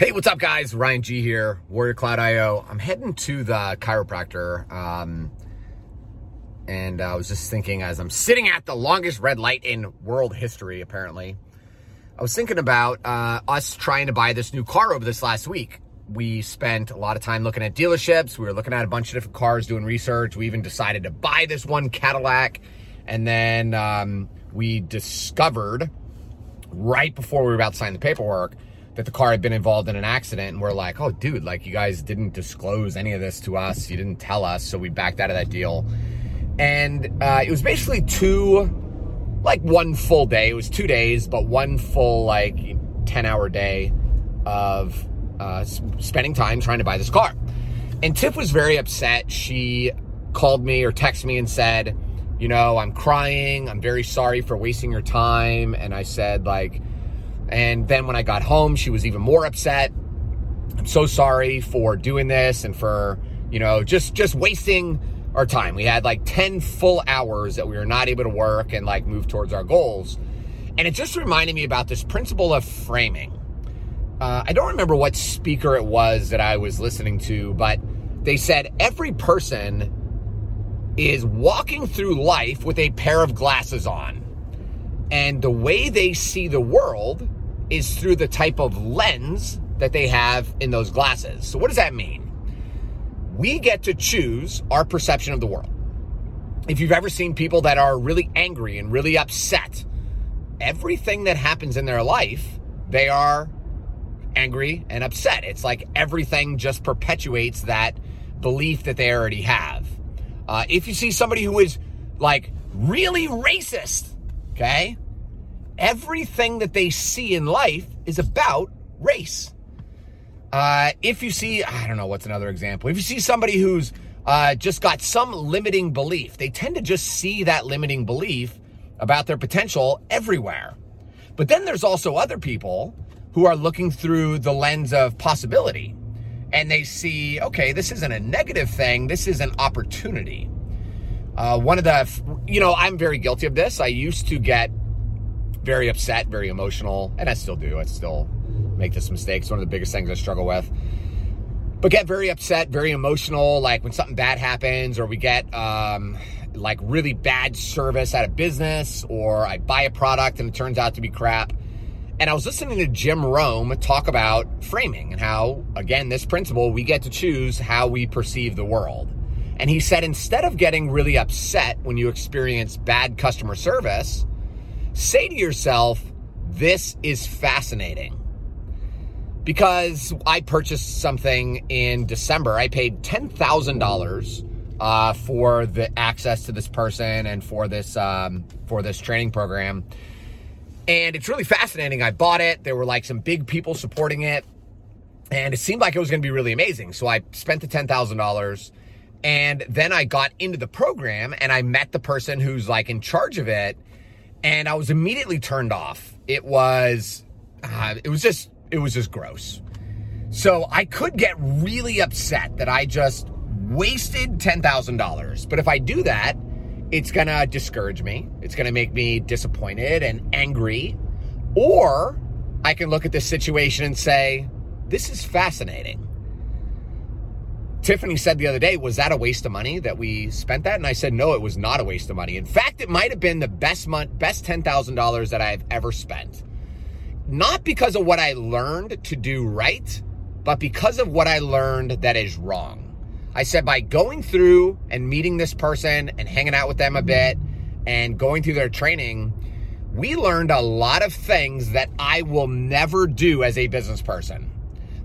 Hey, what's up, guys? Ryan G here, Warrior Cloud IO. I'm heading to the chiropractor, um, and I was just thinking as I'm sitting at the longest red light in world history, apparently, I was thinking about uh, us trying to buy this new car over this last week. We spent a lot of time looking at dealerships. We were looking at a bunch of different cars, doing research. We even decided to buy this one Cadillac, and then um, we discovered right before we were about to sign the paperwork that the car had been involved in an accident and we're like oh dude like you guys didn't disclose any of this to us. You didn't tell us so we backed out of that deal. And uh, it was basically two like one full day. It was two days but one full like 10 hour day of uh, spending time trying to buy this car. And tiff was very upset. She called me or texted me and said you know i'm crying. I'm very sorry for wasting your time. And i said like and then when I got home, she was even more upset. I'm so sorry for doing this and for, you know, just just wasting our time. We had like 10 full hours that we were not able to work and like move towards our goals. And it just reminded me about this principle of framing. Uh, I don't remember what speaker it was that I was listening to, but they said every person is walking through life with a pair of glasses on. And the way they see the world is through the type of lens that they have in those glasses. So, what does that mean? We get to choose our perception of the world. If you've ever seen people that are really angry and really upset, everything that happens in their life, they are angry and upset. It's like everything just perpetuates that belief that they already have. Uh, if you see somebody who is like really racist, okay, everything that they see in life is about race. Uh, if you see, I don't know what's another example. If you see somebody who's uh, just got some limiting belief, they tend to just see that limiting belief about their potential everywhere. But then there's also other people who are looking through the lens of possibility and they see, okay, this isn't a negative thing, this is an opportunity. Uh, one of the, you know, I'm very guilty of this. I used to get very upset, very emotional, and I still do. I still make this mistake. It's one of the biggest things I struggle with. But get very upset, very emotional, like when something bad happens, or we get um, like really bad service at a business, or I buy a product and it turns out to be crap. And I was listening to Jim Rohn talk about framing and how, again, this principle, we get to choose how we perceive the world. And he said instead of getting really upset when you experience bad customer service, say to yourself, this is fascinating. Because I purchased something in December. I paid $10,000 uh, for the access to this person and for this um, for this training program. And it's really fascinating. I bought it. There were like some big people supporting it. And it seemed like it was going to be really amazing. So I spent the $10,000 and then I got into the program and I met the person who's like in charge of it and I was immediately turned off. It was, uh, it was just, it was just gross. So I could get really upset that I just wasted $10,000. But if I do that, it's going to discourage me. It's going to make me disappointed and angry. Or I can look at this situation and say, this is fascinating. Tiffany said the other day, was that a waste of money that we spent that? And I said, no, it was not a waste of money. In fact, it might have been the best month, best $10,000 that I've ever spent. Not because of what I learned to do right, but because of what I learned that is wrong. I said by going through and meeting this person and hanging out with them a bit and going through their training, we learned a lot of things that I will never do as a business person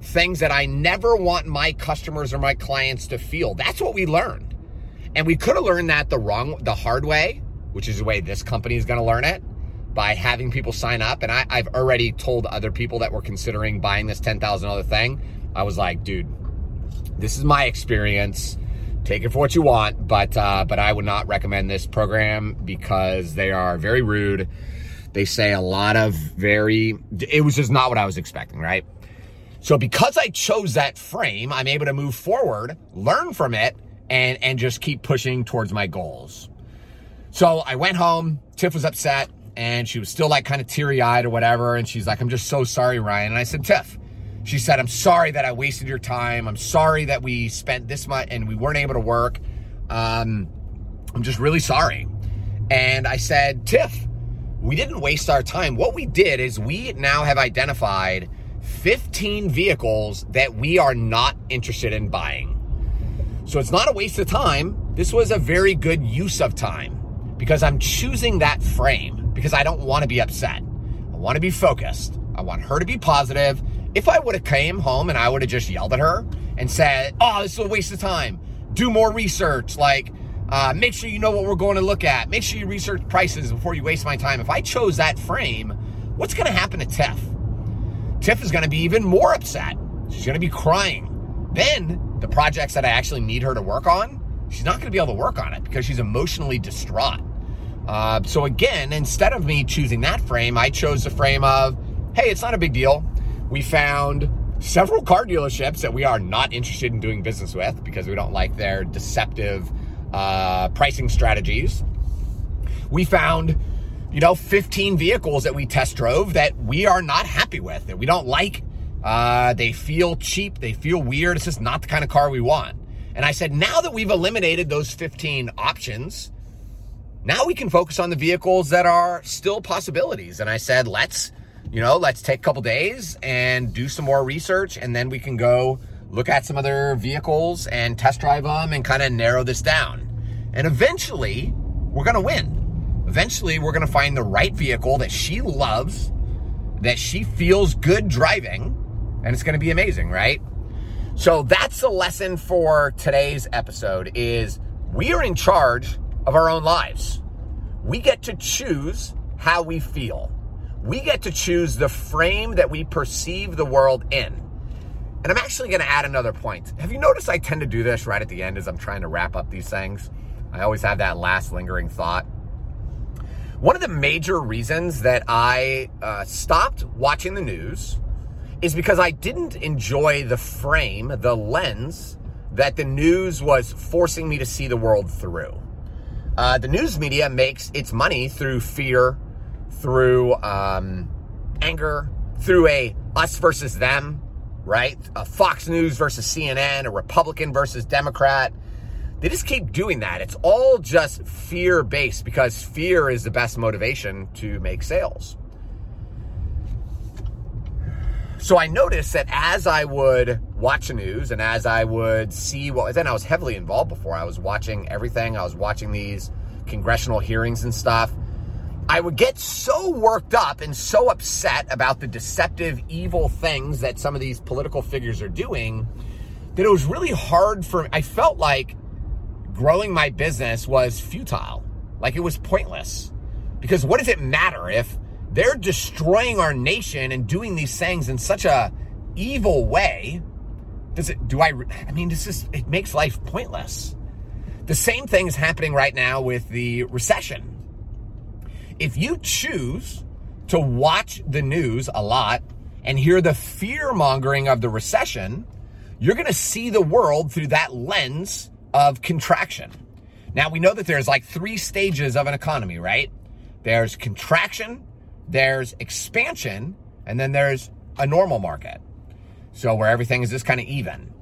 things that I never want my customers or my clients to feel. That's what we learned. And we could have learned that the wrong, the hard way, which is the way this company is going to learn it by having people sign up. And I—I've already told other people that were considering buying this $10,000 thing. I was like, dude, this is my experience. Take it for what you want, but uh, but I would not recommend this program because they are very rude. They say a lot of very. It was just not what I was expecting, right? So because I chose that frame, I'm able to move forward, learn from it, and, and just keep pushing towards my goals. So I went home. Tiff was upset and she was still like kind of teary eyed or whatever. And she's like, I'm just so sorry, Ryan. And I said, Tiff, She said, I'm sorry that I wasted your time. I'm sorry that we spent this much and we weren't able to work. Um, I'm just really sorry. And I said, Tiff, we didn't waste our time. What we did is we now have identified 15 vehicles that we are not interested in buying. So it's not a waste of time. This was a very good use of time because I'm choosing that frame because I don't want to be upset. I want to be focused. I want her to be positive. If I would have came home and I would have just yelled at her and said, "Oh, this is a waste of time. Do more research. Like, uh, make sure you know what we're going to look at. Make sure you research prices before you waste my time." If I chose that frame, what's going to happen to Tiff? Tiff is going to be even more upset. She's going to be crying. Then the projects that I actually need her to work on, she's not going to be able to work on it because she's emotionally distraught. Uh, so again, instead of me choosing that frame, I chose the frame of, hey, it's not a big deal. We found several car dealerships that we are not interested in doing business with because we don't like their deceptive uh, pricing strategies. We found, you know, 15 vehicles that we test drove that we are not happy with, that we don't like. Uh, they feel cheap, they feel weird. It's just not the kind of car we want. And I said, now that we've eliminated those 15 options, now we can focus on the vehicles that are still possibilities. And I said, let's you know, let's take a couple days and do some more research, and then we can go look at some other vehicles and test drive them and kind of narrow this down. And eventually, we're going to win. Eventually, we're going to find the right vehicle that she loves, that she feels good driving, and it's going to be amazing, right? So that's the lesson for today's episode is we are in charge of our own lives. We get to choose how we feel we get to choose the frame that we perceive the world in. And I'm actually going to add another point. Have you noticed I tend to do this right at the end as I'm trying to wrap up these things? I always have that last lingering thought. One of the major reasons that I uh, stopped watching the news is because I didn't enjoy the frame, the lens that the news was forcing me to see the world through. Uh, the news media makes its money through fear through um, anger, through a us versus them, right? A Fox News versus CNN, a Republican versus Democrat. They just keep doing that. It's all just fear based because fear is the best motivation to make sales. So I noticed that as I would watch the news and as I would see what, then I was heavily involved before. I was watching everything. I was watching these congressional hearings and stuff. I would get so worked up and so upset about the deceptive, evil things that some of these political figures are doing that it was really hard for I felt like growing my business was futile. Like it was pointless. Because what does it matter if they're destroying our nation and doing these things in such a evil way? Does it do I I mean this is it makes life pointless. The same thing is happening right now with the recession if you choose to watch the news a lot and hear the fear mongering of the recession, you're going to see the world through that lens of contraction. Now, we know that there's like three stages of an economy, right? There's contraction, there's expansion, and then there's a normal market. So, where everything is just kind of even.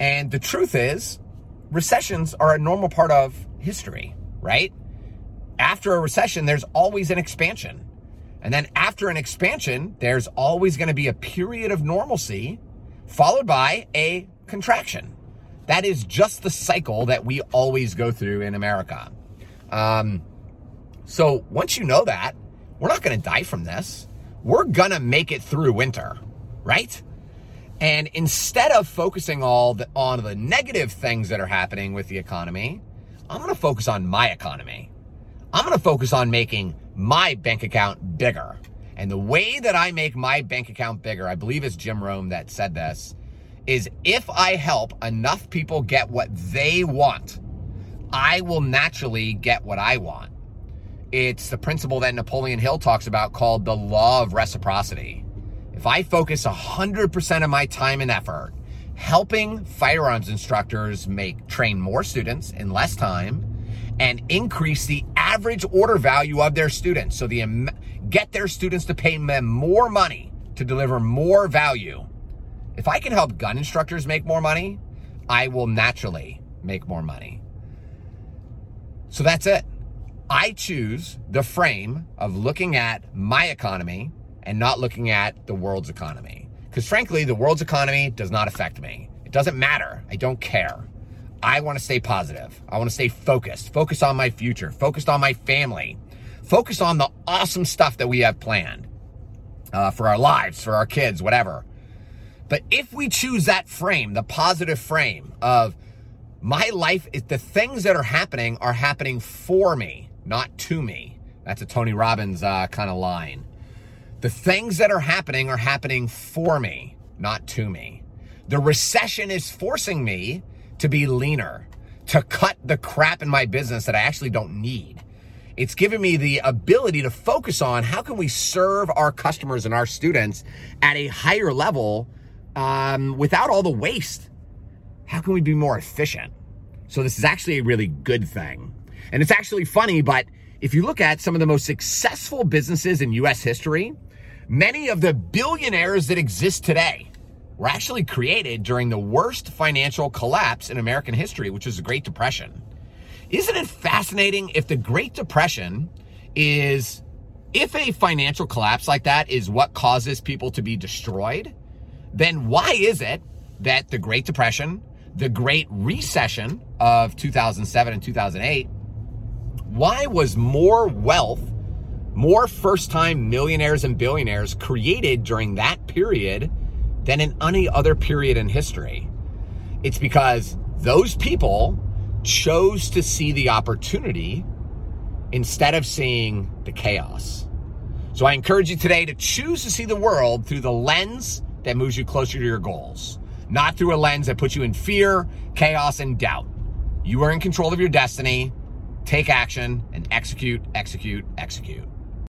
And the truth is, recessions are a normal part of history, right? after a recession, there's always an expansion. And then after an expansion, there's always going to be a period of normalcy followed by a contraction. That is just the cycle that we always go through in America. Um, so once you know that, we're not going to die from this. We're going to make it through winter, right? And instead of focusing all the, on the negative things that are happening with the economy, I'm going to focus on my economy. I'm going to focus on making my bank account bigger. And the way that I make my bank account bigger, I believe it's Jim Rohn that said this, is if I help enough people get what they want, I will naturally get what I want. It's the principle that Napoleon Hill talks about called the law of reciprocity. If I focus 100% of my time and effort helping firearms instructors make train more students in less time and increase the average order value of their students. So the get their students to pay them more money to deliver more value. If I can help gun instructors make more money, I will naturally make more money. So that's it. I choose the frame of looking at my economy and not looking at the world's economy. Because frankly, the world's economy does not affect me. It doesn't matter. I don't care. I want to stay positive. I want to stay focused, focus on my future, focused on my family, focus on the awesome stuff that we have planned uh, for our lives, for our kids, whatever. But if we choose that frame, the positive frame of my life, is the things that are happening are happening for me, not to me. That's a Tony Robbins uh, kind of line. The things that are happening are happening for me, not to me. The recession is forcing me to be leaner, to cut the crap in my business that I actually don't need. It's given me the ability to focus on how can we serve our customers and our students at a higher level um, without all the waste. How can we be more efficient? So this is actually a really good thing. And it's actually funny, but if you look at some of the most successful businesses in US history, many of the billionaires that exist today were actually created during the worst financial collapse in American history, which was the Great Depression. Isn't it fascinating if the Great Depression is, if a financial collapse like that is what causes people to be destroyed, then why is it that the Great Depression, the Great Recession of 2007 and 2008, why was more wealth, more first time millionaires and billionaires created during that period than in any other period in history? It's because those people chose to see the opportunity instead of seeing the chaos. So I encourage you today to choose to see the world through the lens that moves you closer to your goals, not through a lens that puts you in fear, chaos, and doubt. You are in control of your destiny. Take action and execute, execute, execute.